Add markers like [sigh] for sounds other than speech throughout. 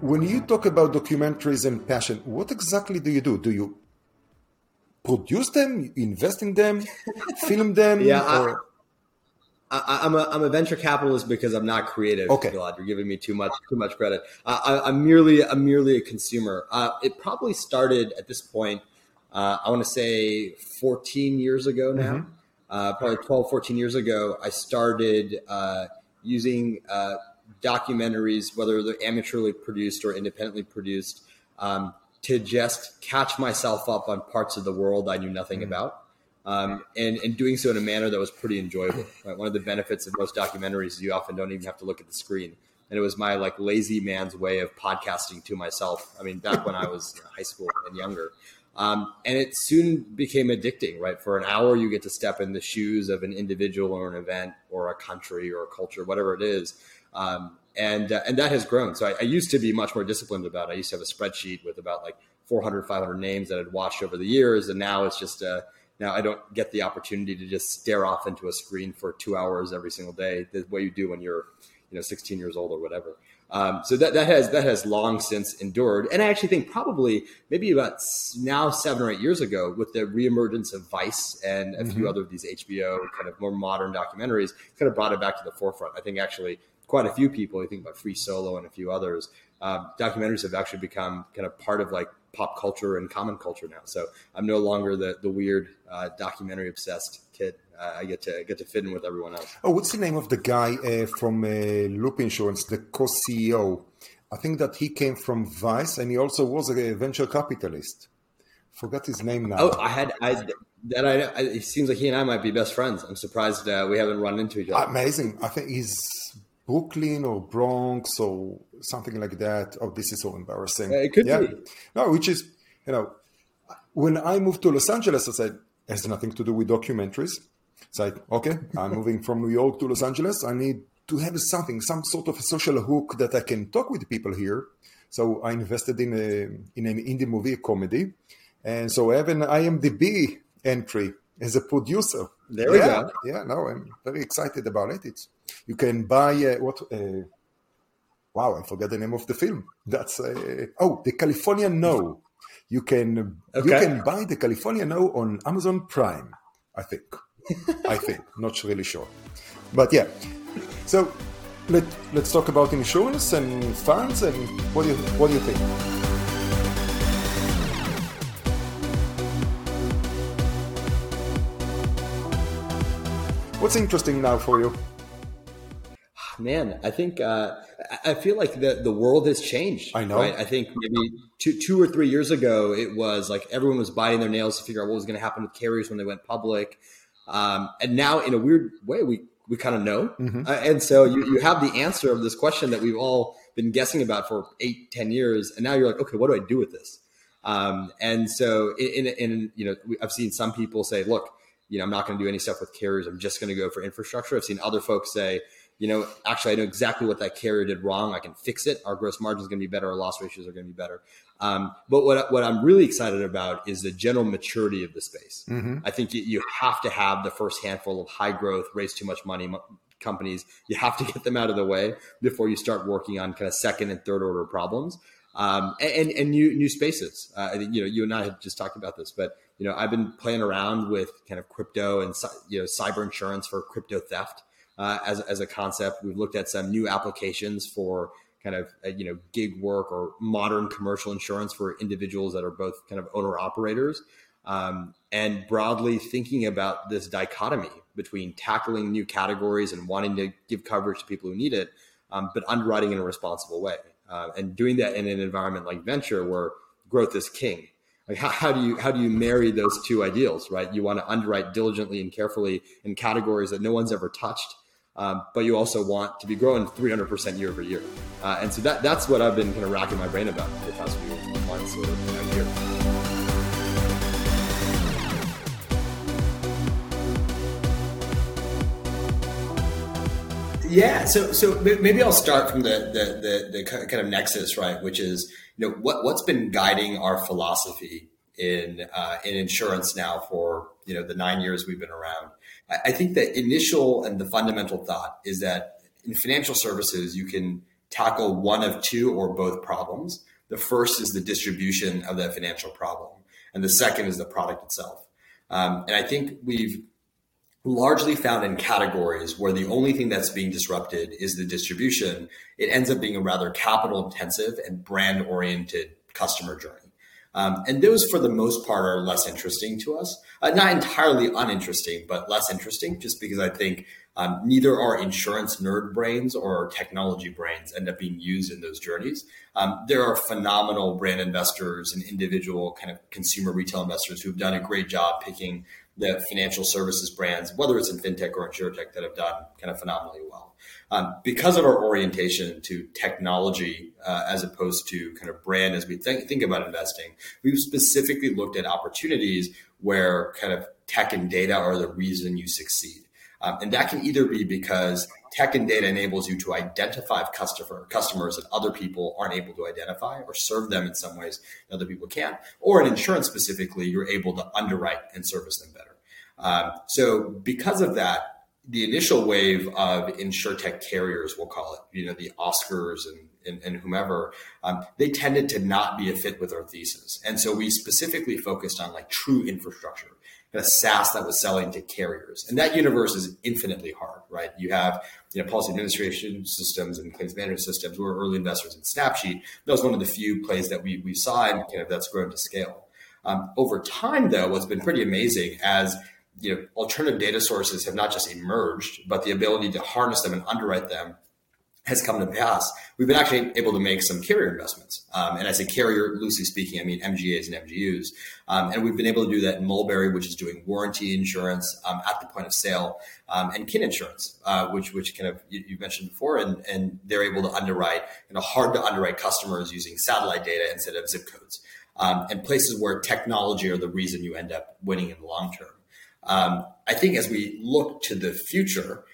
when you talk about documentaries and passion, what exactly do you do? Do you produce them, invest in them, [laughs] film them? Yeah, or... I, am a I'm a venture capitalist because I'm not creative. Okay, God, you're giving me too much too much credit. I, am merely I'm merely a consumer. Uh, it probably started at this point. Uh, I want to say 14 years ago now. Mm-hmm. Uh, probably 12, 14 years ago, I started uh, using uh, documentaries, whether they're amateurly produced or independently produced, um, to just catch myself up on parts of the world I knew nothing mm-hmm. about. Um, and, and doing so in a manner that was pretty enjoyable. Right? One of the benefits of most documentaries is you often don't even have to look at the screen. And it was my like lazy man's way of podcasting to myself. I mean, back when I was in high school and younger. Um, and it soon became addicting, right? For an hour, you get to step in the shoes of an individual or an event or a country or a culture, whatever it is. Um, and uh, and that has grown. So I, I, used to be much more disciplined about. it. I used to have a spreadsheet with about like 400, 500 names that I'd watched over the years, and now it's just uh, now I don't get the opportunity to just stare off into a screen for two hours every single day the way you do when you're you know 16 years old or whatever. Um, so that, that has that has long since endured, and I actually think probably maybe about now seven or eight years ago, with the reemergence of Vice and a mm-hmm. few other of these HBO kind of more modern documentaries, kind of brought it back to the forefront. I think actually quite a few people. You think about Free Solo and a few others. Um, documentaries have actually become kind of part of like pop culture and common culture now. So I'm no longer the the weird uh, documentary obsessed kid. Uh, I get to get to fit in with everyone else. Oh, what's the name of the guy uh, from uh, Loop Insurance, the co-CEO? I think that he came from Vice, and he also was a venture capitalist. Forgot his name now. Oh, I had I that I, I it seems like he and I might be best friends. I'm surprised uh, we haven't run into each other. Amazing. I think he's Brooklyn or Bronx or something like that. Oh, this is so embarrassing. it could yeah. be. No, which is, you know, when I moved to Los Angeles, I said, it has nothing to do with documentaries. It's like, okay, I'm moving from New York to Los Angeles. I need to have something, some sort of a social hook that I can talk with people here. So I invested in a in an indie movie comedy, and so I have an IMDb entry as a producer. There we yeah, go. Yeah, no, I'm very excited about it. It's you can buy uh, what? Uh, wow, I forget the name of the film. That's uh, oh, the California No. You can okay. you can buy the California No on Amazon Prime. I think. I [laughs] think. Not really sure, but yeah. So let let's talk about insurance and funds and what do you what do you think? What's interesting now for you? Man, I think uh, I feel like the the world has changed. I know. Right? I think maybe two two or three years ago, it was like everyone was biting their nails to figure out what was going to happen with carriers when they went public. Um, and now, in a weird way, we we kind of know. Mm-hmm. Uh, and so you, you have the answer of this question that we've all been guessing about for eight, ten years. And now you're like, okay, what do I do with this? Um, and so in, in, in, you know, I've seen some people say, look, you know, I'm not going to do any stuff with carriers. I'm just going to go for infrastructure. I've seen other folks say, you know, actually, I know exactly what that carrier did wrong. I can fix it. Our gross margin is going to be better. Our loss ratios are going to be better. Um, but what, what I'm really excited about is the general maturity of the space. Mm-hmm. I think you, you, have to have the first handful of high growth, raise too much money companies. You have to get them out of the way before you start working on kind of second and third order problems. Um, and, and new new spaces. Uh, you know, you and I have just talked about this, but you know, I've been playing around with kind of crypto and you know cyber insurance for crypto theft uh, as as a concept. We've looked at some new applications for kind of uh, you know gig work or modern commercial insurance for individuals that are both kind of owner operators. Um, and broadly thinking about this dichotomy between tackling new categories and wanting to give coverage to people who need it, um, but underwriting in a responsible way, uh, and doing that in an environment like venture where growth is king like how, how, do you how do you marry those two ideals right you want to underwrite diligently and carefully in categories that no one's ever touched um, but you also want to be growing 300% year over year uh, and so that that's what i've been kind of racking my brain about the past few months or know, year Yeah, so so maybe I'll start from the the the, the kind of nexus, right? Which is you know what what's been guiding our philosophy in uh, in insurance now for you know the nine years we've been around. I, think the initial and the fundamental thought is that in financial services you can tackle one of two or both problems. The first is the distribution of that financial problem, and the second is the product itself. Um, and I think we've largely found in categories where the only thing that's being disrupted is the distribution, it ends up being a rather capital intensive and brand oriented customer journey. Um, and those, for the most part, are less interesting to us. Uh, not entirely uninteresting, but less interesting, just because I think um, neither our insurance nerd brains or our technology brains end up being used in those journeys. Um, there are phenomenal brand investors and individual kind of consumer retail investors who've done a great job picking the financial services brands, whether it's in fintech or insurtech, that have done kind of phenomenally well. Um, because of our orientation to technology uh, as opposed to kind of brand as we think, think about investing, we've specifically looked at opportunities where kind of tech and data are the reason you succeed. Um, and that can either be because tech and data enables you to identify customer customers that other people aren't able to identify or serve them in some ways that other people can't. Or in insurance specifically, you're able to underwrite and service them better. Um, so because of that, the initial wave of insurtech carriers, we'll call it, you know, the Oscars and and, and whomever, um, they tended to not be a fit with our thesis. And so we specifically focused on like true infrastructure kind of SaaS that was selling to carriers. And that universe is infinitely hard, right? You have, you know, policy administration systems and claims management systems. We're early investors in Snapsheet. That was one of the few plays that we, we saw and kind of that's grown to scale. Um, over time, though, what's been pretty amazing as you know, alternative data sources have not just emerged, but the ability to harness them and underwrite them has come to pass, we've been actually able to make some carrier investments. Um, and I say carrier, loosely speaking, I mean MGAs and MGUs. Um, and we've been able to do that in Mulberry, which is doing warranty insurance um, at the point of sale, um, and kin insurance, uh, which which kind of you, you, mentioned before, and, and they're able to underwrite, you know, hard to underwrite customers using satellite data instead of zip codes, um, and places where technology are the reason you end up winning in the long term. Um, I think as we look to the future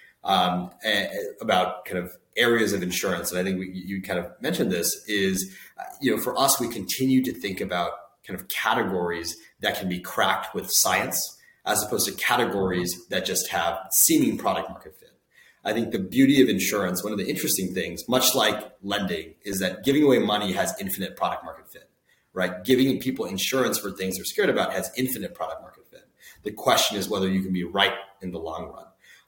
about kind of areas of insurance, and I think we, you kind of mentioned this, is you know for us we continue to think about kind of categories that can be cracked with science as opposed to categories that just have seeming product market fit. I think the beauty of insurance, one of the interesting things, much like lending, is that giving away money has infinite product market fit, right? Giving people insurance for things they're scared about has infinite product market fit. The question is whether you can be right in the long run.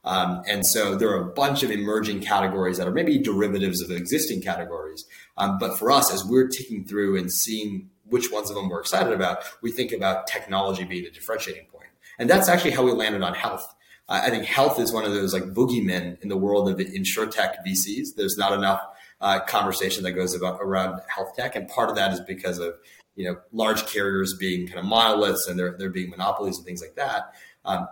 Um, and so there are a bunch of emerging categories that are maybe derivatives of existing categories. Um, but for us, as we're ticking through and seeing which ones of them we're excited about, we think about technology being a differentiating point. And that's actually how we landed on health. Uh, I think health is one of those like boogeymen in the world of insurtech VCs. There's not enough uh, conversation that goes about around health tech, and part of that is because of you know large carriers being kind of monoliths and they're they're being monopolies and things like that. Um,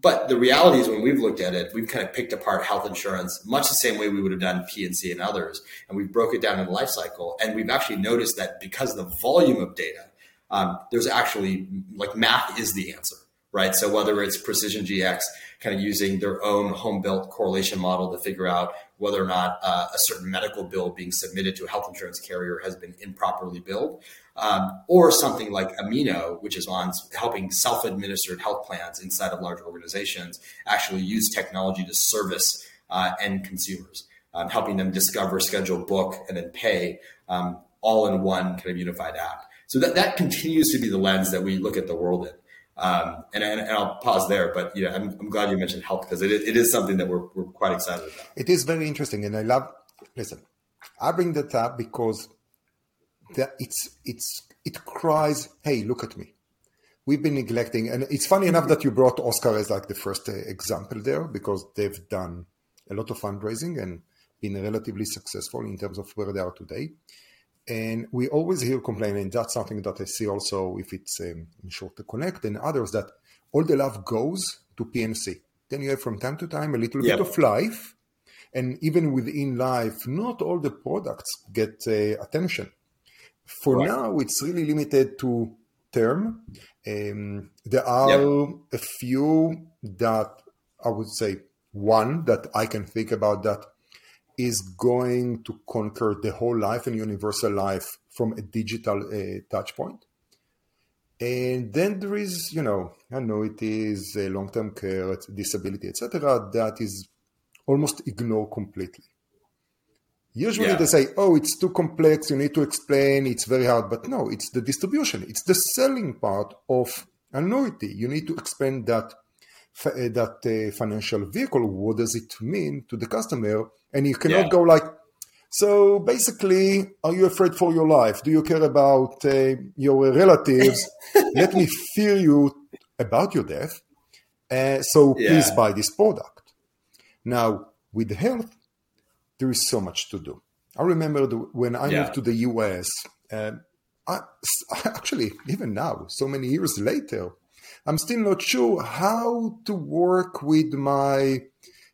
but the reality is when we've looked at it, we've kind of picked apart health insurance much the same way we would have done P&C and others. And we've broke it down in the life cycle. And we've actually noticed that because of the volume of data, um, there's actually like math is the answer, right? So whether it's Precision GX kind of using their own home built correlation model to figure out whether or not uh, a certain medical bill being submitted to a health insurance carrier has been improperly billed, um, or something like Amino, which is on helping self-administered health plans inside of large organizations actually use technology to service uh, end consumers, um, helping them discover, schedule, book, and then pay um, all in one kind of unified app. So that, that continues to be the lens that we look at the world in. Um, and, and, and, I'll pause there, but know, I'm, I'm glad you mentioned health because it, it is something that we're, we're quite excited about. It is very interesting. And I love, listen, I bring that up because that it's it's it cries, "Hey, look at me." We've been neglecting, and it's funny enough that you brought Oscar as like the first uh, example there because they've done a lot of fundraising and been relatively successful in terms of where they are today. And we always hear complaining. That's something that I see also if it's um, connect, and others that all the love goes to P&C. Then you have from time to time a little yep. bit of life, and even within life, not all the products get uh, attention. For right. now, it's really limited to term. Um, there are yep. a few that I would say one that I can think about that is going to conquer the whole life and universal life from a digital uh, touch point. And then there is, you know, annuities, uh, long-term care, disability, etc., that is almost ignored completely. Usually yeah. they say, oh, it's too complex, you need to explain, it's very hard. But no, it's the distribution, it's the selling part of annuity. You need to explain that that uh, financial vehicle, what does it mean to the customer? And you cannot yeah. go like, so basically, are you afraid for your life? Do you care about uh, your relatives? [laughs] Let me fear you about your death. Uh, so yeah. please buy this product. Now, with health, there is so much to do. I remember the, when I yeah. moved to the US, I, [laughs] actually, even now, so many years later, I'm still not sure how to work with my,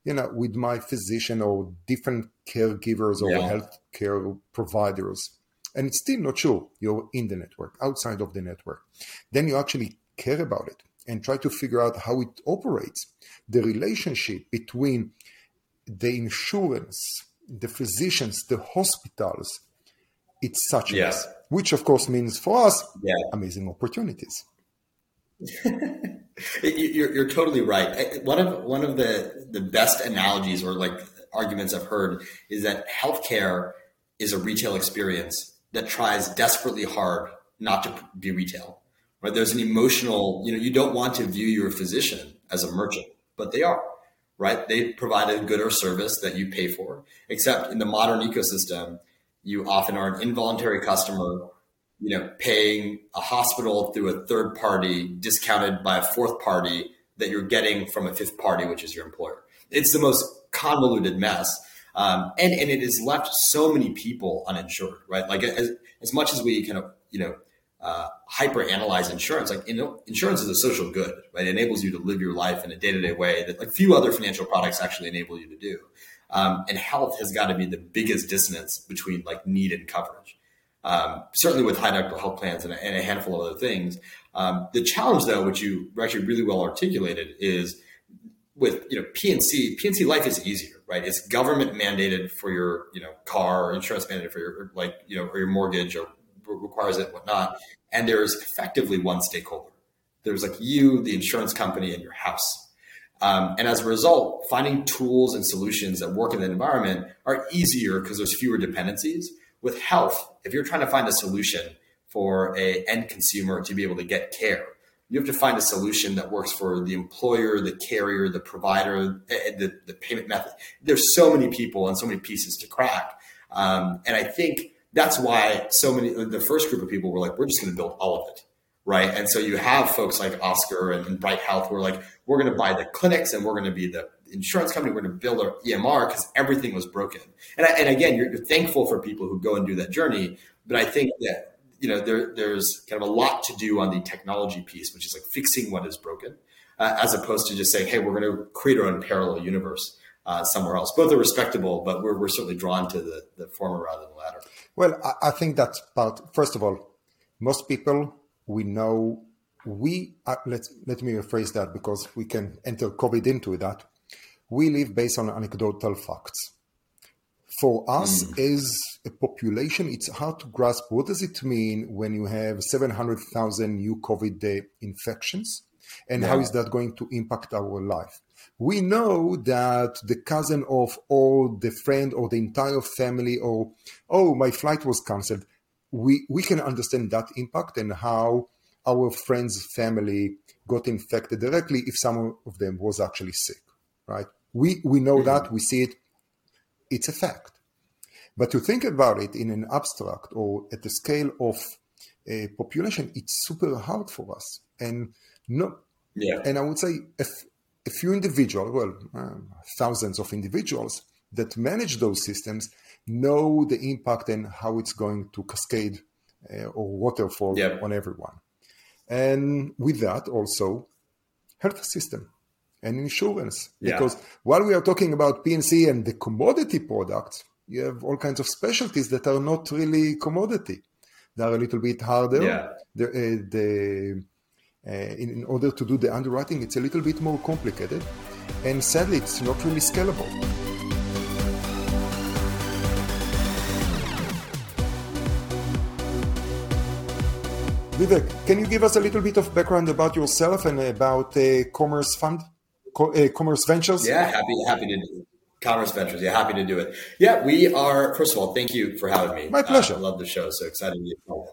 you know, with my physician or different caregivers or yeah. healthcare providers. And it's still not sure you're in the network, outside of the network. Then you actually care about it and try to figure out how it operates. The relationship between the insurance, the physicians, the hospitals, it's such yeah. a mess, which of course means for us yeah. amazing opportunities. [laughs] you're, you're, totally right. One of one of the the best analogies or like arguments I've heard is that healthcare is a retail experience that tries desperately hard not to be retail. Right? There's an emotional, you know, you don't want to view your physician as a merchant, but they are right? They provide a good or service that you pay for. Except in the modern ecosystem, you often are an involuntary customer, you know, paying a hospital through a third party, discounted by a fourth party that you're getting from a fifth party, which is your employer. It's the most convoluted mess. Um, and, and it has left so many people uninsured, right? Like as, as much as we kind of, you know, uh, hyper analyze insurance. Like you know, insurance is a social good, right? It enables you to live your life in a day to day way that like few other financial products actually enable you to do. Um, and health has got to be the biggest dissonance between like need and coverage. Um, certainly with high deductible health plans and a, and a handful of other things. Um, the challenge, though, which you actually really well articulated, is with you know P&C. P&C life is easier, right? It's government mandated for your you know car, or insurance mandated for your like you know or your mortgage or requires it, whatnot. And there's effectively one stakeholder. There's like you, the insurance company, and your house. Um, and as a result, finding tools and solutions that work in that environment are easier because there's fewer dependencies. With health, if you're trying to find a solution for a end consumer to be able to get care, you have to find a solution that works for the employer, the carrier, the provider, the, the payment method. There's so many people and so many pieces to crack. Um, and I think that's why so many the first group of people were like, we're just going to build all of it, right? And so you have folks like Oscar and, and Bright Health who are like, we're going to buy the clinics and we're going to be the insurance company. We're to build our EMR because everything was broken. And, I, and again, you're, you're, thankful for people who go and do that journey, but I think that you know there, there's kind of a lot to do on the technology piece, which is like fixing what is broken, uh, as opposed to just saying, hey, we're going to create our own parallel universe uh, somewhere else. Both are respectable, but we're, we're certainly drawn to the, the former rather than the latter. Well, I, I think that's part. First of all, most people we know we uh, let let me rephrase that because we can enter COVID into that. We live based on anecdotal facts. For us mm. as a population, it's hard to grasp what does it mean when you have 700,000 new COVID infections and yeah. how is that going to impact our life we know that the cousin of or the friend or the entire family or oh my flight was cancelled we we can understand that impact and how our friends family got infected directly if some of them was actually sick right we we know mm-hmm. that we see it it's a fact. But to think about it in an abstract or at the scale of a population it's super hard for us. And no yeah. and i would say if a few individuals, well, uh, thousands of individuals that manage those systems know the impact and how it's going to cascade uh, or waterfall on everyone. And with that, also health system and insurance. Yeah. Because while we are talking about P&C and the commodity products, you have all kinds of specialties that are not really commodity. They are a little bit harder. Yeah. The, uh, the uh, in, in, order to do the underwriting, it's a little bit more complicated, and sadly, it's not really scalable. Vivek, can you give us a little bit of background about yourself and about uh, Commerce Fund, Co- uh, Commerce Ventures? Yeah, happy happy to Commerce Ventures. Yeah, happy to do it. Yeah, we are. First of all, thank you for having me. My pleasure. Uh, I love the show. So excited to be part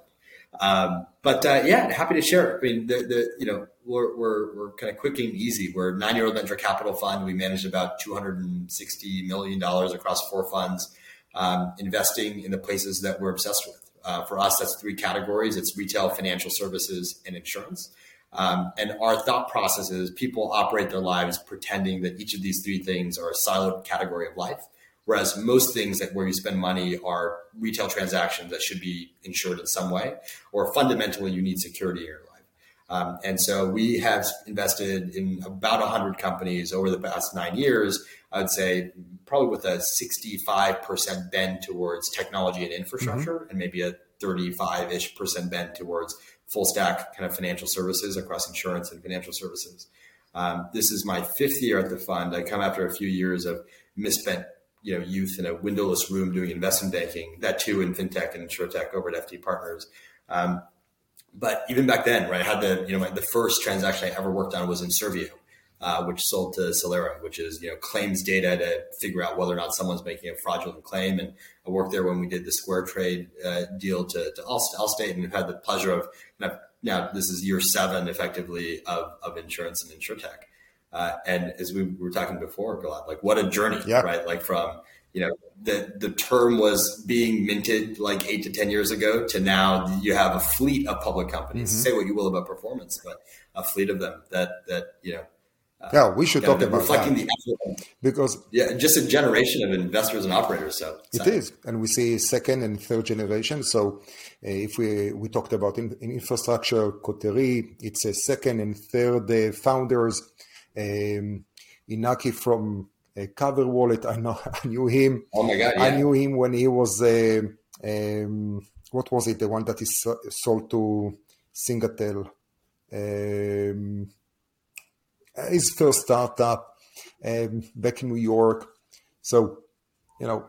um, but uh, yeah, happy to share. I mean, the, the you know we're, we're, we're kind of quick and easy. We're a nine year old venture capital fund. We manage about two hundred and sixty million dollars across four funds, um, investing in the places that we're obsessed with. Uh, for us, that's three categories: it's retail, financial services, and insurance. Um, and our thought process is people operate their lives pretending that each of these three things are a siloed category of life. Whereas most things that where you spend money are retail transactions that should be insured in some way, or fundamentally you need security in your life. Um, and so we have invested in about 100 companies over the past nine years. I would say probably with a 65% bend towards technology and infrastructure, mm-hmm. and maybe a 35 ish percent bend towards full stack kind of financial services across insurance and financial services. Um, this is my fifth year at the fund. I come after a few years of misspent you know youth in a windowless room doing investment banking. That too in fintech and insurtech over at FT Partners. Um, but even back then, right, I had the you know my, the first transaction I ever worked on was Enservio, uh, which sold to Solera, which is you know claims data to figure out whether or not someone's making a fraudulent claim. And I worked there when we did the SquareTrade uh, deal to, to Allstate, and had the pleasure of now this is year seven effectively of, of insurance and insurtech. Uh, and as we were talking before, Gilad, like what a journey, yeah. right? Like from you know the the term was being minted like eight to ten years ago to now you have a fleet of public companies. Mm-hmm. Say what you will about performance, but a fleet of them that that you know. Uh, yeah, we should talk about reflecting that. the effort because yeah, just a generation of investors and operators. So it is, and we see second and third generation. So uh, if we we talked about in, in infrastructure, Coterie, it's a second and third uh, founders um, Inaki from uh, Cover Wallet, I know [laughs] I knew him. Oh my god! Yeah. I knew him when he was uh, um, what was it? The one that is sold to Singtel. Um, his first startup um, back in New York. So, you know,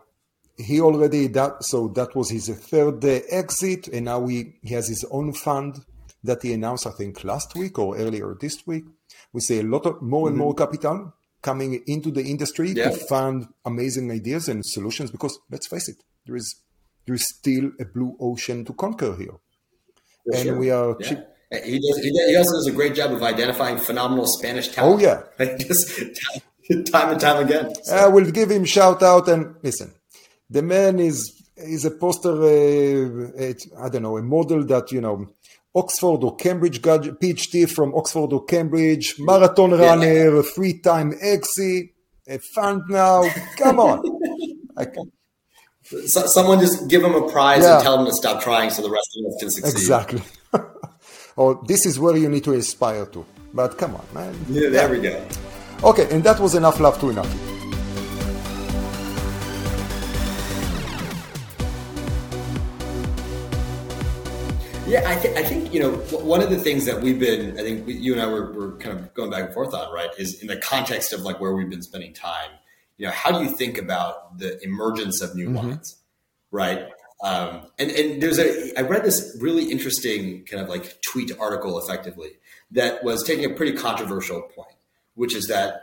he already that. So that was his third uh, exit, and now he, he has his own fund that he announced, I think, last week or earlier this week we see a lot of more and mm-hmm. more capital coming into the industry yeah. to fund amazing ideas and solutions because let's face it there is there is still a blue ocean to conquer here For and sure. we are yeah. Cheap. He, does, he also does a great job of identifying phenomenal Spanish talent. Oh yeah, [laughs] just [laughs] time and time again. So. I will give him shout out and listen. The man is is a poster. Uh, I don't know a model that you know Oxford or Cambridge PhD from Oxford or Cambridge, marathon runner, yeah. three-time exit, a fund now. Come on. [laughs] so, someone just give him a prize yeah. and tell him to stop trying so the rest of us can succeed. Exactly. Oh, this is where you need to aspire to. But come on, man. Yeah, there we go. Okay, and that was enough love to enough. Yeah, I, th- I think, you know, one of the things that we've been, I think we, you and I were, were kind of going back and forth on, right, is in the context of like where we've been spending time, you know, how do you think about the emergence of new mm-hmm. right? Um, and, and there's a, I read this really interesting kind of like tweet article effectively that was taking a pretty controversial point, which is that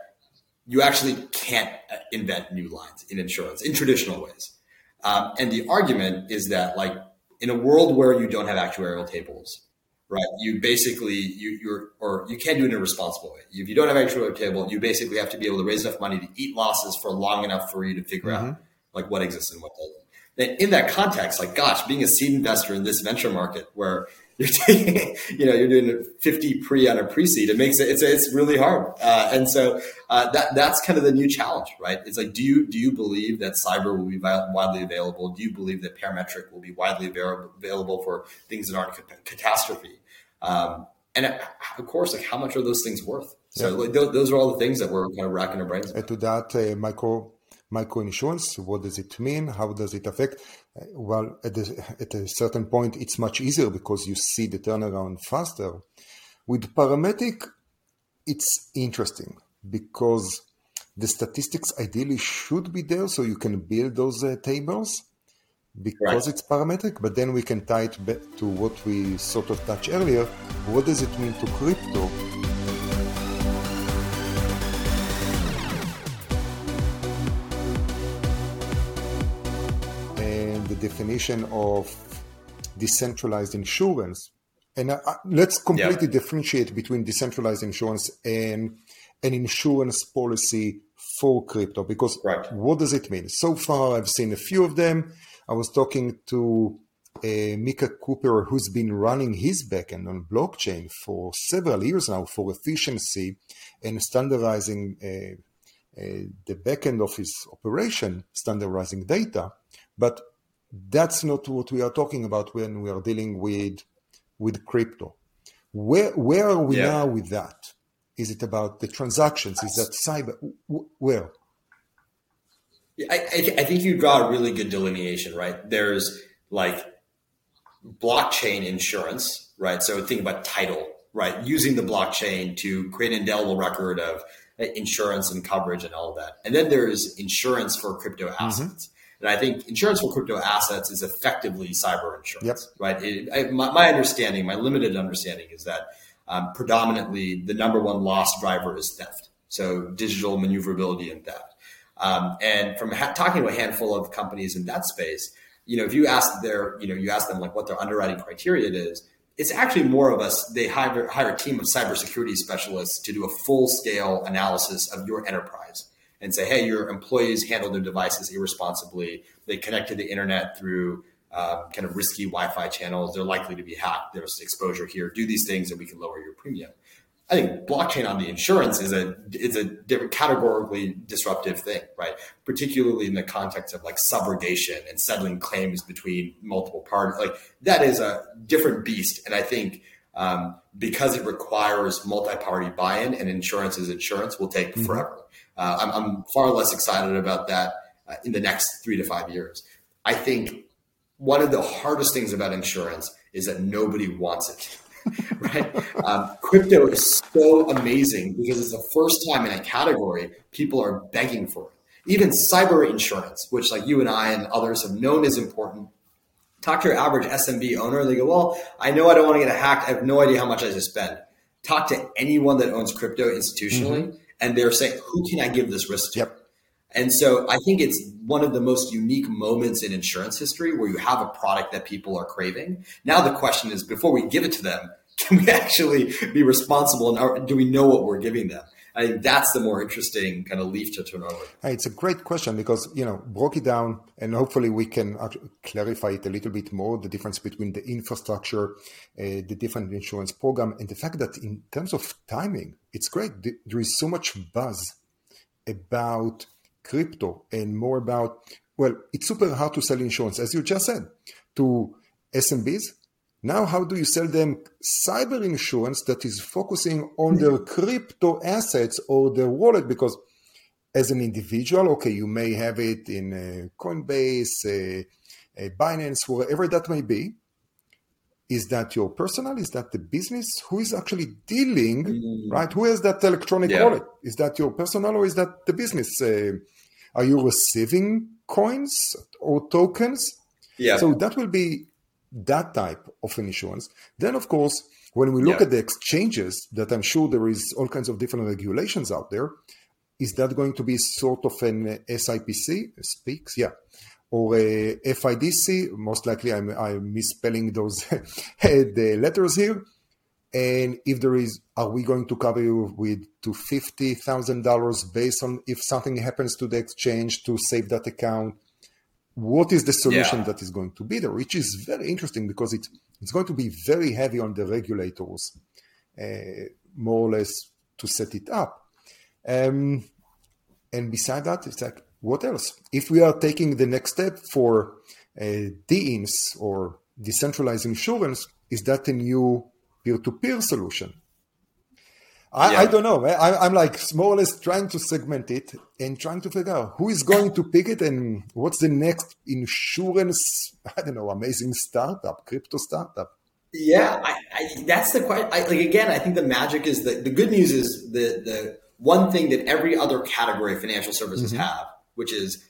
you actually can't invent new lines in insurance in traditional ways. Um, and the argument is that like in a world where you don't have actuarial tables, right? You basically you you're or you can't do it in a responsible way. If you don't have actuarial table, you basically have to be able to raise enough money to eat losses for long enough for you to figure mm-hmm. out like what exists and what doesn't. In that context, like gosh, being a seed investor in this venture market where [laughs] you're taking, you know, you're doing 50 pre on a pre-seed. It makes it, it's, it's really hard. Uh, and so uh, that, that's kind of the new challenge, right? It's like, do you, do you believe that cyber will be widely available? Do you believe that parametric will be widely available for things that aren't catastrophe? Um, and uh, of course, like how much are those things worth? So yeah. like, those, those, are all the things that we're kind of racking our brains. To that, uh, Michael, microinsurance. What does it mean? How does it affect? Well, at a, at a certain point, it's much easier because you see the turnaround faster. With parametric, it's interesting because the statistics ideally should be there so you can build those uh, tables because right. it's parametric, but then we can tie it back to what we sort of touched earlier. What does it mean to crypto? Definition of decentralized insurance, and uh, let's completely yeah. differentiate between decentralized insurance and an insurance policy for crypto because right. what does it mean? So far, I've seen a few of them. I was talking to uh, Micah Cooper, who's been running his backend on blockchain for several years now for efficiency and standardizing uh, uh, the backend of his operation, standardizing data. But that's not what we are talking about when we are dealing with with crypto. Where where are we yeah. now with that? Is it about the transactions? Is that cyber? Where? I, I think you draw a really good delineation, right? There's like blockchain insurance, right? So think about title, right? Using the blockchain to create an indelible record of insurance and coverage and all of that. And then there's insurance for crypto mm-hmm. assets. Mm-hmm. And I think insurance for crypto assets is effectively cyber insurance, yep. right? It, I, my, my, understanding, my limited understanding, is that um, predominantly the number one loss driver is theft. So digital maneuverability and theft. Um, and from ha- talking to a handful of companies in that space, you know, if you ask their, you know, you ask them like what their underwriting criteria is, it's actually more of us. They hire, hire a team of cybersecurity specialists to do a full scale analysis of your enterprise and say, hey, your employees handle their devices irresponsibly. They connect to the internet through um, kind of risky Wi-Fi channels. They're likely to be hacked. There's exposure here. Do these things, and we can lower your premium. I think blockchain on the insurance is a is a different categorically disruptive thing, right? Particularly in the context of like subrogation and settling claims between multiple parties. Like that is a different beast, and I think um, because it requires multi-party buy-in and insurance is insurance will take mm-hmm. forever. Uh, I'm, I'm, far less excited about that uh, in the next three to five years. I think one of the hardest things about insurance is that nobody wants it. [laughs] right? Um, crypto is so amazing because it's the first time in a category people are begging for it. Even cyber insurance, which like you and I and others have known is important. Talk to your average SMB owner, they go, "Well, I know I don't want to get hacked. I have no idea how much I should spend." Talk to anyone that owns crypto institutionally, mm-hmm. And they're saying, "Who can I give this risk to?" Yep. And so I think it's one of the most unique moments in insurance history where you have a product that people are craving. Now the question is, before we give it to them, [laughs] can we actually be responsible and do we know what we're giving them? I think that's the more interesting kind of leaf to turn over. It's a great question because you know broke it down, and hopefully we can clarify it a little bit more. The difference between the infrastructure, uh, the different insurance program, and the fact that in terms of timing, it's great. There is so much buzz about crypto and more about, well, it's super hard to sell insurance, as you just said, to SMBs. Now, how do you sell them cyber insurance that is focusing on their crypto assets or their wallet? Because as an individual, okay, you may have it in a Coinbase, a, a Binance, wherever that may be. Is that your personal? Is that the business? Who is actually dealing, mm. right? Who has that electronic yeah. wallet? Is that your personal or is that the business? Uh, are you receiving coins or tokens? Yeah. So that will be that type of an insurance. Then, of course, when we look yeah. at the exchanges, that I'm sure there is all kinds of different regulations out there, is that going to be sort of an uh, SIPC, speaks, yeah, or uh, a FIDC? Most likely, I'm, I'm misspelling those [laughs] the uh, letters here. And if there is, are we going to cover you with to fifty thousand dollars based on if something happens to the exchange to save that account? What is the solution yeah. that is going to be there? Which is very interesting because it, it's going to be very heavy on the regulators, uh, more or less, to set it up. Um, and beside that, it's like, what else? If we are taking the next step for uh, DeIns or decentralized insurance, is that a new peer-to-peer solution. I, yeah. I don't know. I, am like more or less trying to segment it and trying to figure out who is going to pick it and what's the next insurance, I don't know, amazing startup, crypto startup. Yeah, I, I, that's the question. like again, I think the magic is that the good news is the the one thing that every other category of financial services mm-hmm. have, which is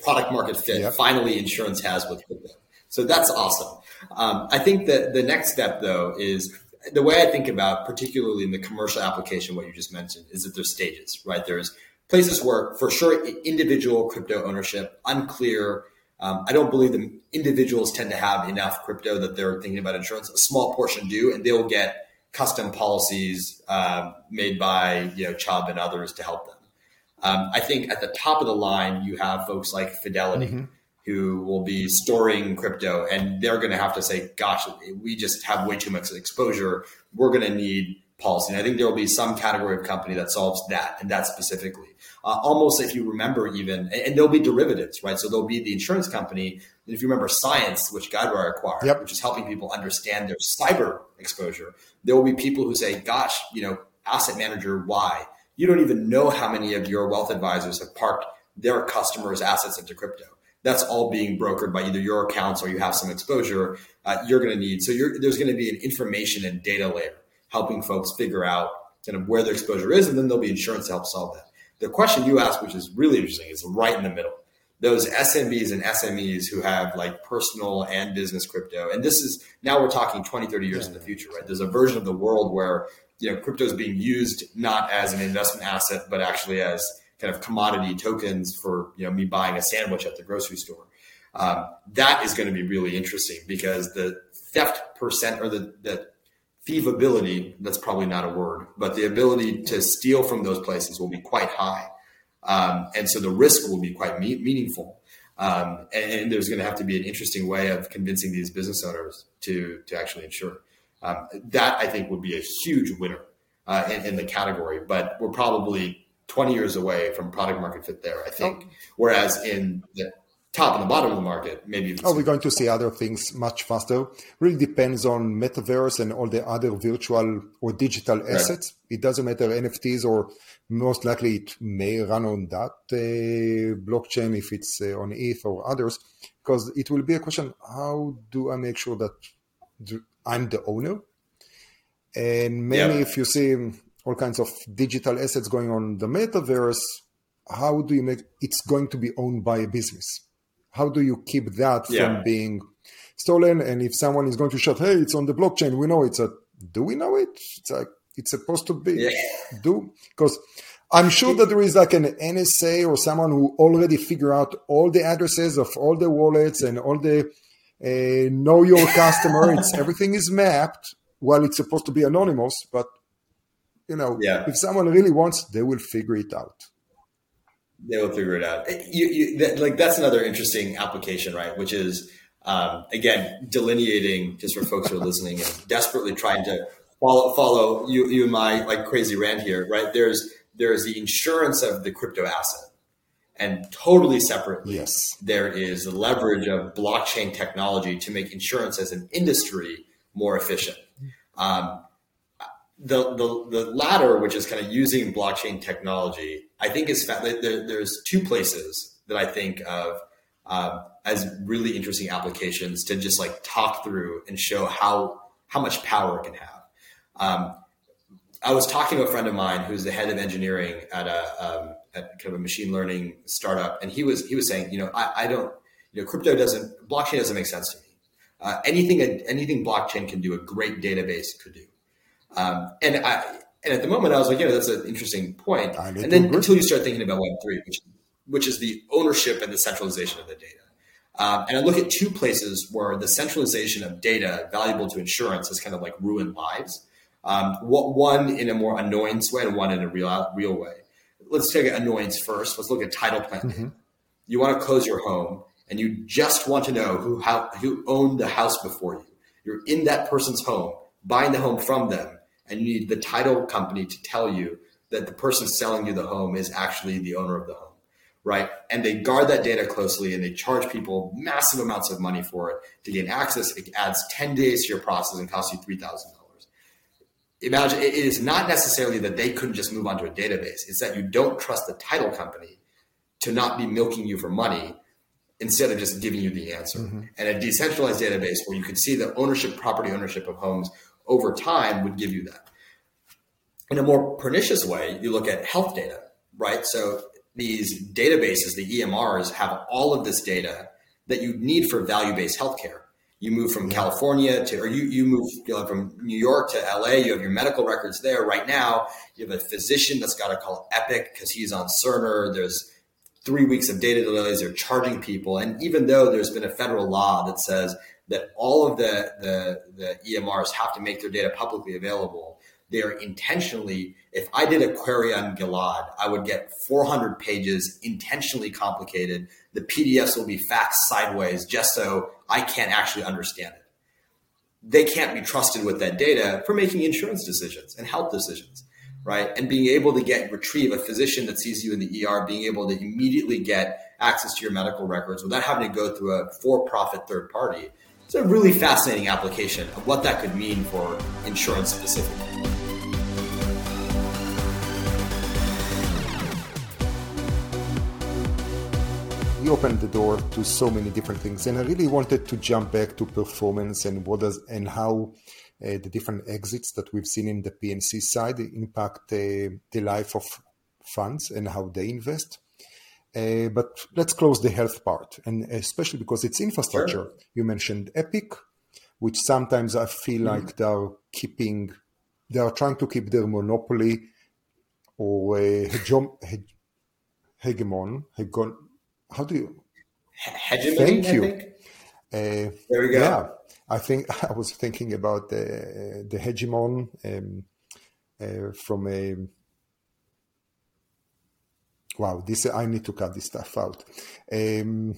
product market fit. Yep. Finally, insurance has with crypto. So that's awesome. Um, I think that the next step, though, is the way I think about, particularly in the commercial application, what you just mentioned, is that there's stages, right? There's places where, for sure, individual crypto ownership, unclear Um, I don't believe the individuals tend to have enough crypto that they're thinking about insurance. A small portion do, and they'll get custom policies uh, made by you know Chubb and others to help them. Um, I think at the top of the line, you have folks like Fidelity. Mm-hmm who will be storing crypto and they're going to have to say, gosh, we just have way too much exposure. We're going to need policy. And I think there will be some category of company that solves that and that specifically. Uh, almost if you remember even, and, there'll be derivatives, right? So there'll be the insurance company. And if you remember Cyence, which Guidewire acquired, yep. which is helping people understand their cyber exposure, there will be people who say, gosh, you know, asset manager, why? You don't even know how many of your wealth advisors have parked their customers' assets into crypto that's all being brokered by either your accounts or you have some exposure uh, you're going to need so there's going to be an information and data layer helping folks figure out kind of where their exposure is and then there'll be insurance to help solve that. The question you asked which is really interesting is right in the middle. Those SMBs and SMEs who have like personal and business crypto and this is now we're talking 20 30 years in the future right? There's a version of the world where you know crypto is being used not as an investment asset but actually as kind of commodity tokens for you know me buying a sandwich at the grocery store. Um, that is going to be really interesting because the theft percent or the, the thievability that's probably not a word but the ability to steal from those places will be quite high. Um, and so the risk will be quite me- meaningful. Um, and, and, there's going to have to be an interesting way of convincing these business owners to to actually insure. Um, that i think would be a huge winner uh, in, in the category but we're probably 20 years away from product market fit there, I think. Oh. Whereas in the top and the bottom of the market, maybe. Oh, we're going to see other things much faster. Really depends on metaverse and all the other virtual or digital assets. Right. It doesn't matter NFTs or most likely it may run on that uh, blockchain if it's uh, on ETH or others, because it will be a question: How do I make sure that I'm the owner? And maybe yeah. if you see all kinds of digital assets going on the metaverse, how do you make it's going to be owned by a business? How do you keep that yeah. from being stolen? And if someone is going to shout, "Hey, it's on the blockchain," we know it's a. Do we know it? It's like it's supposed to be. Yeah. Do because I'm sure that there is like an NSA or someone who already figure out all the addresses of all the wallets and all the uh, know your customer. it's [laughs] everything is mapped. While it's supposed to be anonymous, but you know, yeah. if someone really wants, they will figure it out. They will figure it out. You, you, that, like that's another interesting application, right? Which is um, again delineating just for folks who are listening and desperately trying to follow follow you, you and my like crazy rant here, right? There's there's the insurance of the crypto asset, and totally separately, yes, there is the leverage of blockchain technology to make insurance as an industry more efficient. Um, the, the, the latter, which is kind of using blockchain technology, I think is there, there's two places that I think of uh, as really interesting applications to just like talk through and show how how much power it can have. Um, I was talking to a friend of mine who's the head of engineering at a um, at kind of a machine learning startup, and he was he was saying, you know, I, I don't, you know, crypto doesn't blockchain doesn't make sense to me. Uh, anything anything blockchain can do, a great database could do. Um, and I, and at the moment, I was like, you know, that's an interesting point. And then until you start thinking about Web three, which, which is the ownership and the centralization of the data. Um, and I look at two places where the centralization of data valuable to insurance has kind of like ruined lives. Um, what, one in a more annoyance way and one in a real real way. Let's take annoyance first. Let's look at title plan. Mm-hmm. You want to close your home, and you just want to know who how, who owned the house before you. You're in that person's home, buying the home from them, and you need the title company to tell you that the person selling you the home is actually the owner of the home right? And they guard that data closely and they charge people massive amounts of money for it to gain access. It adds 10 days to your process and costs you $3000 imagine it is not necessarily that they couldn't just move onto a database. It's that you don't trust the title company to not be milking you for money instead of just giving you the answer. Mm-hmm. and a decentralized database where you can see the ownership property ownership of homes over time would give you that. In a more pernicious way, you look at health data, right? So these databases, the EMRs, have all of this data that you need for value-based healthcare. You move from California to, or you, you move you know, from New York to LA, you have your medical records there. Right now, you have a physician that's got to call Epic because he's on Cerner. There's three weeks of data delays. They're charging people, and even though there's been a federal law that says that all of the the, the EMRs have to make their data publicly available, they are intentionally. If I did a query on Gilad, I would get 400 pages, intentionally complicated. The PDFs will be faxed sideways just so I can't actually understand it. They can't be trusted with that data for making insurance decisions and health decisions right? And being able to get retrieve a physician that sees you in the ER, being able to immediately get access to your medical records without having to go through a for-profit third party. It's a really fascinating application of what that could mean for insurance specifically. You opened the door to so many different things, and I really wanted to jump back to performance and what does and how uh, the different exits that we've seen in the P&C side impact uh, the life of funds and how they invest. Uh, but let's close the health part, and especially because it's infrastructure. Sure. You mentioned Epic, which sometimes I feel mm-hmm. like they're keeping, they are trying to keep their monopoly or a hegemon. Hegemon. How do you? Hegemony. Thank you. Uh, there we go. Yeah, I think [laughs] I was thinking about the the hegemon um, uh, from a wow. This I need to cut this stuff out. Um,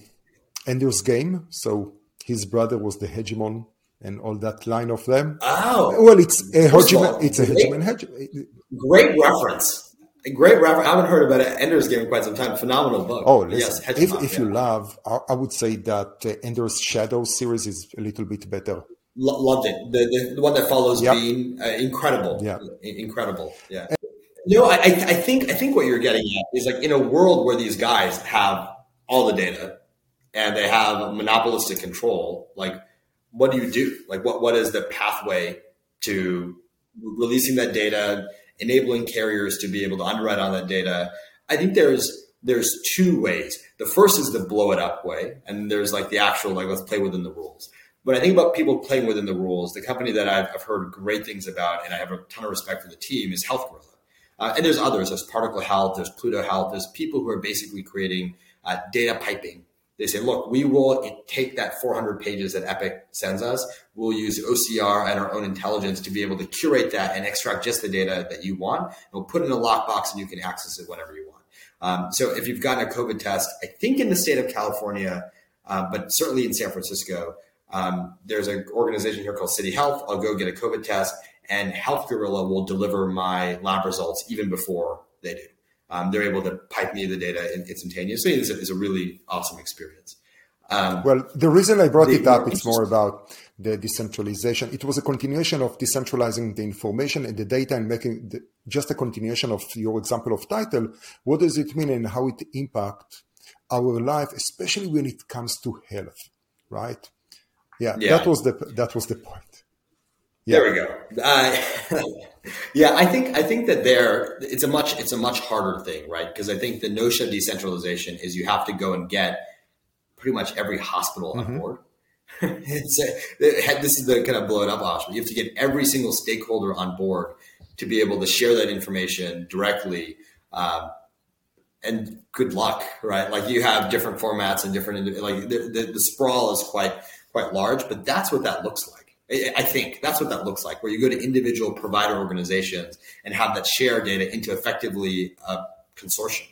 Ender's Game. So his brother was the hegemon and all that line of them. Oh, well, it's a hegemon. It's a hegemon. Hegemon. Great reference. A great reference. I haven't heard about it. Ender's Game in quite some time. Phenomenal book. Oh, listen, yes. If, if yeah. you love, I, I, would say that uh, Ender's Shadow series is a little bit better. loved it. The, the, the one that follows yep. Bean, uh, incredible. Yeah, incredible. Yeah. And, no, I, I think I think what you're getting at is like in a world where these guys have all the data and they have monopolistic control. Like, what do you do? Like, what what is the pathway to releasing that data? enabling carriers to be able to underwrite on that data. I think there's there's two ways. The first is the blow it up way, and there's like the actual like let's play within the rules. But I think about people playing within the rules. The company that I've, I've heard great things about, and I have a ton of respect for the team, is Health Gorilla. Uh, and there's others. There's Particle Health. There's Pluto Health. There's people who are basically creating uh, data piping they say, look, we will take that 400 pages that Epic sends us. We'll use OCR and our own intelligence to be able to curate that and extract just the data that you want. And we'll put it in a lockbox and you can access it whenever you want. Um, so if you've gotten a COVID test, I think in the state of California, uh, but certainly in San Francisco, um, there's an organization here called City Health. I'll go get a COVID test, and Health Gorilla will deliver my lab results even before they do um, they're able to pipe me the data instantaneously. It's a, it's a really awesome experience. Um, well, the reason I brought it up, it's more about the decentralization. It was a continuation of decentralizing the information and the data and making the, just a continuation of your example of title. What does it mean and how it impact our life, especially when it comes to health, right? Yeah, yeah. that was the that was the point. Yeah. There we go. Uh, [laughs] yeah, I think I think that there it's a much it's a much harder thing, right? Because I think the notion of decentralization is you have to go and get pretty much every hospital mm-hmm. on board. [laughs] it's a, this is the kind of blow it up option. You have to get every single stakeholder on board to be able to share that information directly. Um, and good luck, right? Like you have different formats and different like the, the, the sprawl is quite quite large, but that's what that looks like. I think that's what that looks like, where you go to individual provider organizations and have that share data into effectively a consortium.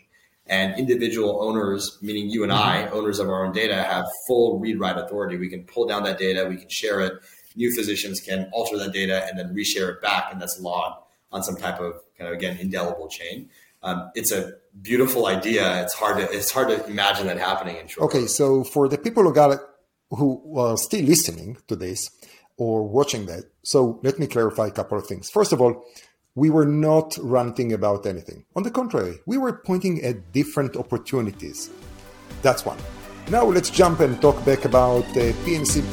And individual owners, meaning you and I, mm-hmm. owners of our own data, have full read write authority. We can pull down that data, we can share it. New physicians can alter that data and then reshare it back, and that's logged on some type of kind of again indelible chain. Um, it's a beautiful idea. It's hard to it's hard to imagine that happening in short. Okay, so for the people who got it, who are still listening to this, or watching that. So let me clarify a couple of things. First of all, we were not ranting about anything. On the contrary, we were pointing at different opportunities. That's one. Now let's jump and talk back about uh, the P&C.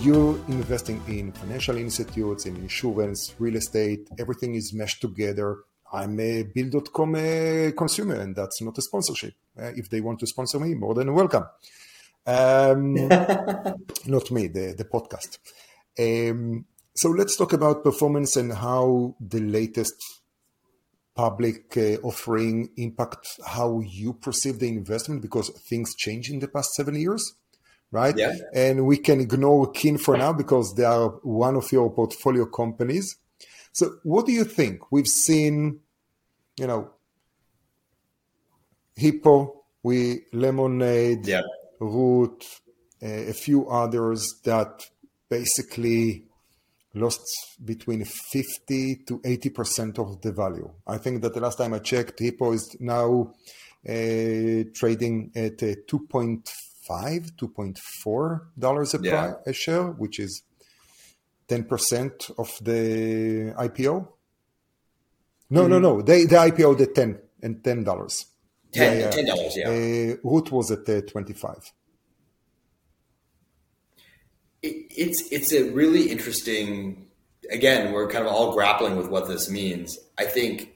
You're investing in financial institutes, in insurance, real estate, everything is meshed together I'm a Bill.com uh, consumer, and that's not a sponsorship. Uh, if they want to sponsor me, more than welcome. Um, [laughs] not me, the, the podcast. Um, so let's talk about performance and how the latest public uh, offering impact how you perceive the investment because things change in the past seven years right yeah. and we can ignore Kin for now because they are one of your portfolio companies so what do you think we've seen you know hippo we lemonade yeah. root uh, a few others that basically lost between 50 to 80 percent of the value. I think that the last time I checked, Hippo is now uh, trading at a 2.5, 2.4 dollars a, yeah. a share, which is 10 percent of the IPO. No, mm-hmm. no, no. They the IPO at 10 and 10 dollars. Ten dollars, yeah. yeah. Uh, Root was at uh, 25 it's it's a really interesting. Again, we're kind of all grappling with what this means. I think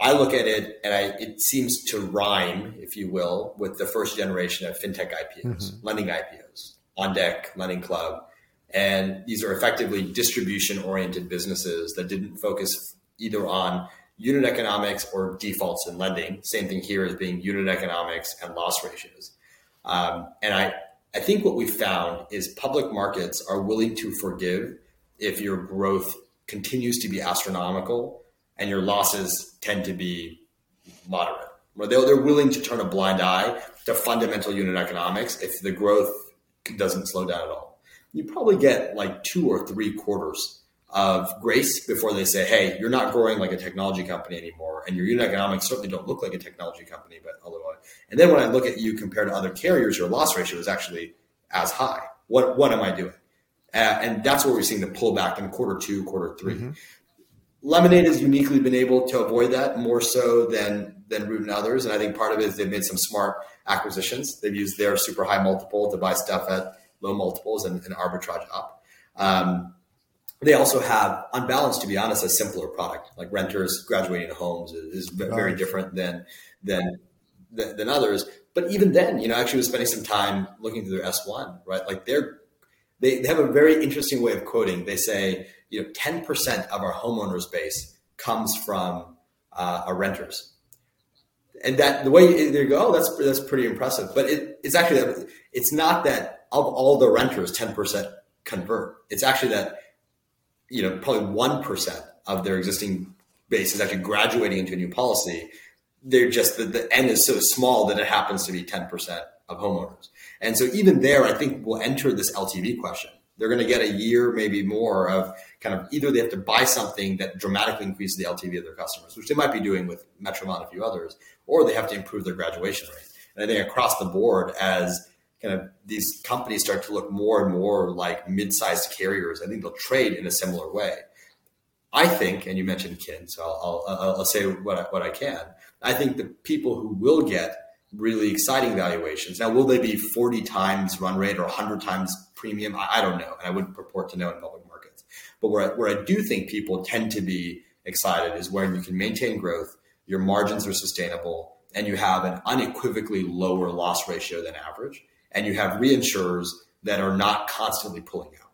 I look at it and I, it seems to rhyme, if you will, with the first generation of fintech IPOs, mm-hmm. lending IPOs, OnDeck, Lending Club. And these are effectively distribution oriented businesses that didn't focus either on unit economics or defaults in lending. Same thing here as being unit economics and loss ratios. Um, and I, I think what we found is public markets are willing to forgive if your growth continues to be astronomical and your losses tend to be moderate. They're, they're willing to turn a blind eye to fundamental unit economics if the growth doesn't slow down at all. You probably get like two or three quarters of grace before they say, hey, you're not growing like a technology company anymore. And your unit economics certainly don't look like a technology company, but a little. And then when I look at you compared to other carriers, your loss ratio is actually as high. What, what am I doing? Uh, and that's where we're seeing the pullback in quarter two, quarter 3 mm-hmm. Lemonade has uniquely been able to avoid that more so than than Root and others. And I think part of it is they've made some smart acquisitions. They've used their super high multiple to buy stuff at low multiples and, and arbitrage up. Um, they also have, on balance, to be honest, a simpler product. Like renters graduating to homes is, is very different than, than than others. But even then, you know, actually was spending some time looking through their S one, right? Like they're they, they have a very interesting way of quoting. They say, you know, ten percent of our homeowners base comes from uh, our renters, and that the way they go, oh, that's that's pretty impressive. But it, it's actually it's not that of all the renters, ten percent convert. It's actually that you know, probably 1% of their existing base is actually graduating into a new policy. They're just the, the N is so small that it happens to be 10% of homeowners. And so even there, I think we'll enter this LTV question. They're going to get a year, maybe more of kind of either they have to buy something that dramatically increases the LTV of their customers, which they might be doing with Metromile and a few others, or they have to improve their graduation rate. And I think across the board, as kind of these companies start to look more and more like mid-sized carriers, I think they'll trade in a similar way. I think, and you mentioned Kin, so I'll, I'll, I'll say what I, what I can. I think the people who will get really exciting valuations. Now, will they be 40 times run rate or 100 times premium? I, I don't know. And I wouldn't purport to know in public markets. But where I, where I do think people tend to be excited is where you can maintain growth, your margins are sustainable, and you have an unequivocally lower loss ratio than average and you have reinsurers that are not constantly pulling out.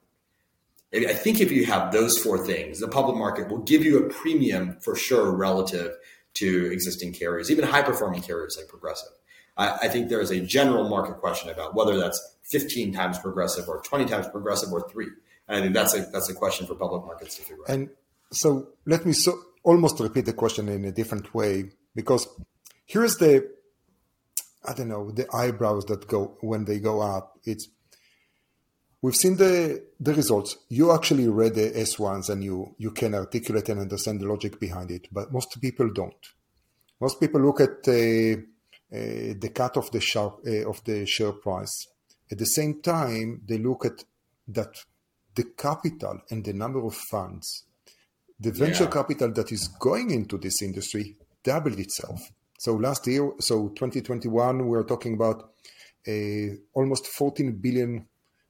I think if you have those four things, the public market will give you a premium for sure relative to existing carriers, even high performing carriers like Progressive. I, I, think there is a general market question about whether that's 15 times progressive or 20 times progressive or three. And I think that's a that's a question for public markets to figure out. And so let me so almost repeat the question in a different way because here's the I don't know the eyebrows that go when they go up. It's we've seen the the results. You actually read the S ones and you you can articulate and understand the logic behind it, but most people don't. Most people look at uh, uh, the cut of the sharp, uh, of the share price. At the same time, they look at that the capital and the number of funds, the venture yeah. capital that is going into this industry doubled itself. So last year, so 2021, we're talking about a almost 14 billion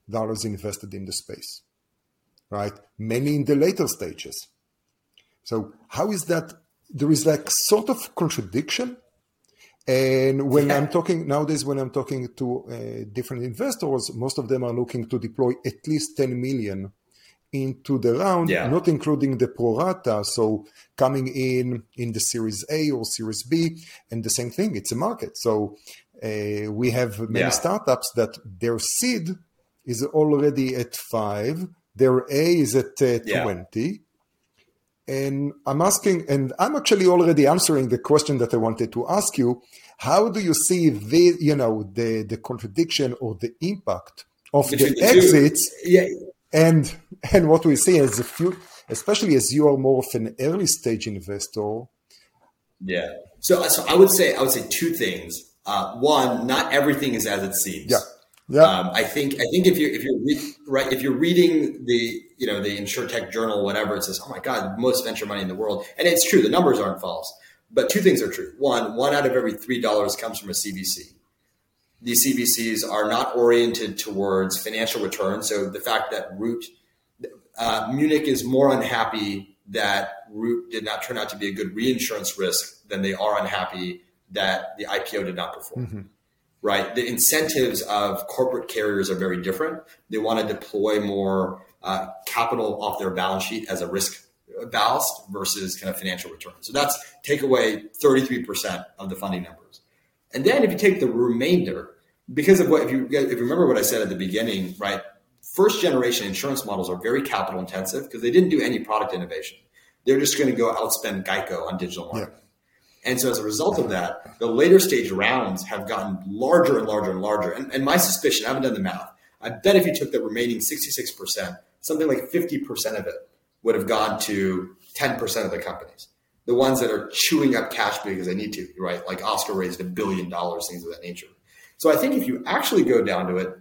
dollars invested in the space, right? Many in the later stages. So how is that? There is like sort of contradiction. And when yeah. I'm talking nowadays, when I'm talking to uh, different investors, most of them are looking to deploy at least 10 million into the round, yeah. not including the pro rata. So coming in in the Series A or Series B, and the same thing, it's a market. So uh, we have many yeah. startups that their seed is already at five, their A is at uh, yeah. 20. And I'm asking, and I'm actually already answering the question that I wanted to ask you. How do you see the, you know, the, the contradiction or the impact of the exits yeah. And, and what we see as a few, especially as you are more of an early stage investor? Yeah. So, so I would say, I would say two things. Uh, one, not everything is as it seems. Yeah. Yeah. Um, I think I think if you if you're re- right if you're reading the you know the InsurTech Journal whatever it says oh my god most venture money in the world and it's true the numbers aren't false but two things are true one one out of every three dollars comes from a CVC these CVCs are not oriented towards financial return so the fact that Root uh, Munich is more unhappy that Root did not turn out to be a good reinsurance risk than they are unhappy that the IPO did not perform. Mm-hmm right? The incentives of corporate carriers are very different. They want to deploy more uh, capital off their balance sheet as a risk ballast versus kind of financial return. So that's take away 33% of the funding numbers. And then if you take the remainder, because of what, if you, if you remember what I said at the beginning, right? First generation insurance models are very capital intensive because they didn't do any product innovation. They're just going to go outspend Geico on digital marketing. Yeah. And so as a result of that, the later stage rounds have gotten larger and larger and larger. And, and my suspicion, I haven't done the math, I bet if you took the remaining 66%, something like 50% of it would have gone to 10% of the companies. The ones that are chewing up cash because they need to, right? Like Oscar raised a billion dollars, things of that nature. So I think if you actually go down to it,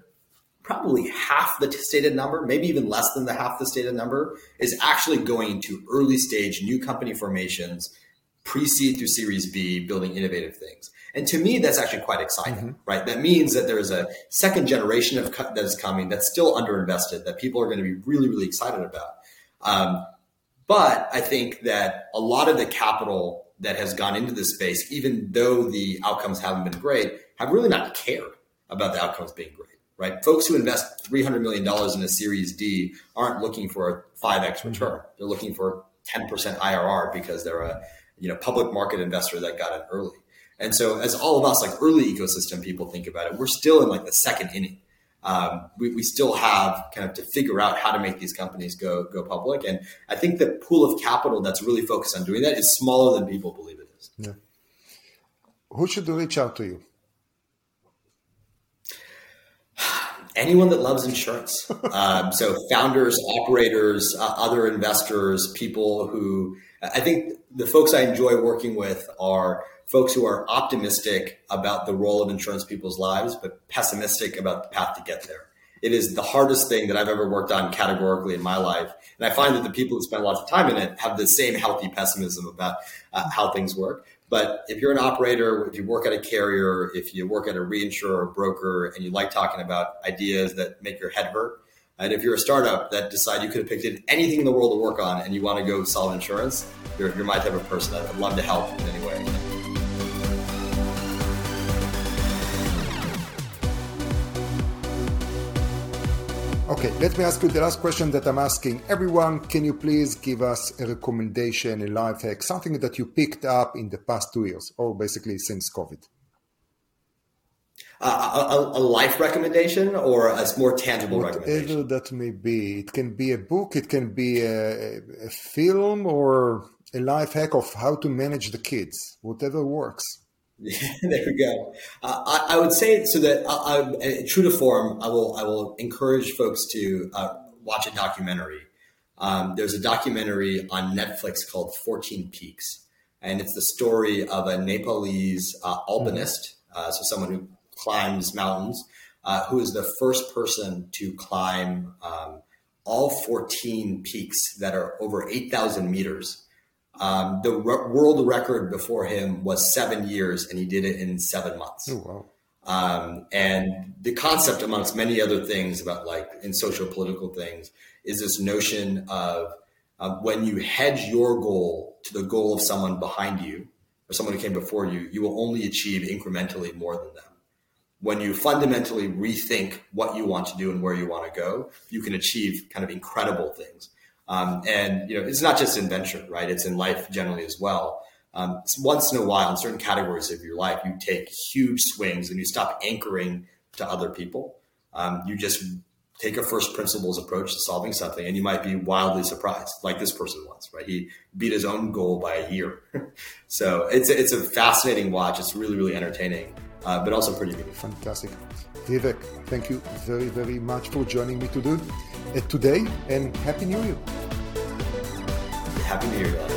probably half the stated number, maybe even less than the half the stated number, is actually going to early stage new company formations pre-seed through series b building innovative things and to me that's actually quite exciting mm-hmm. right that means that there's a second generation of that is coming that's still underinvested that people are going to be really really excited about um, but i think that a lot of the capital that has gone into this space even though the outcomes haven't been great have really not cared about the outcomes being great right folks who invest $300 million in a series d aren't looking for a 5x return mm-hmm. they're looking for 10% irr because they're a you know public market investor that got in early. And so, as all of us, like early ecosystem people think about it, we're still in like the second inning. Um, we, we still have kind of to figure out how to make these companies go go public. And I think the pool of capital that's really focused on doing that is smaller than people believe it is. Yeah. Who should reach out to you? [sighs] Anyone that loves insurance. [laughs] um, so founders, operators, uh, other investors, people who I think the folks I enjoy working with are folks who are optimistic about the role of insurance in people's lives, but pessimistic about the path to get there. It is the hardest thing that I've ever worked on categorically in my life. And I find that the people who spend lots of time in it have the same healthy pessimism about uh, how things work. But if you're an operator, if you work at a carrier, if you work at a reinsurer or broker, and you like talking about ideas that make your head hurt, and if you're a startup that decide you could have picked anything in the world to work on and you want to go solve insurance, you're, you're my type of person. I'd love to help in any way. Okay, let me ask you the last question that I'm asking everyone. Can you please give us a recommendation, a life hack, something that you picked up in the past two years, or basically since COVID? Uh, a, a, life recommendation or a more tangible Whatever recommendation? that may be. It can be a book, it can be a, a film, or a life hack of how to manage the kids. Whatever works. [laughs] there we go. Uh, I, I, would say so that I, uh, I, true to form, I will I will encourage folks to uh, watch a documentary. Um, there's a documentary on Netflix called 14 Peaks, and it's the story of a Nepalese uh, alpinist, uh, so someone who climbs mountains, uh, who is the first person to climb um, all 14 peaks that are over 8,000 meters. Um, the re- world record before him was seven years, and he did it in seven months. Oh, wow. Um, and the concept, amongst many other things about like in social political things, is this notion of uh, when you hedge your goal to the goal of someone behind you or someone who came before you, you will only achieve incrementally more than them when you fundamentally rethink what you want to do and where you want to go, you can achieve kind of incredible things. Um, and you know, it's not just in venture, right? It's in life generally as well. Um, once in a while, in certain categories of your life, you take huge swings and you stop anchoring to other people. Um, you just take a first principles approach to solving something, and you might be wildly surprised, like this person was. Right? He beat his own goal by a year. [laughs] so it's it's a fascinating watch. It's really really entertaining, uh, but also pretty meaningful. Fantastic. Vivek, thank you very, very much for joining me today, uh, today and Happy New Year. Happy New Year.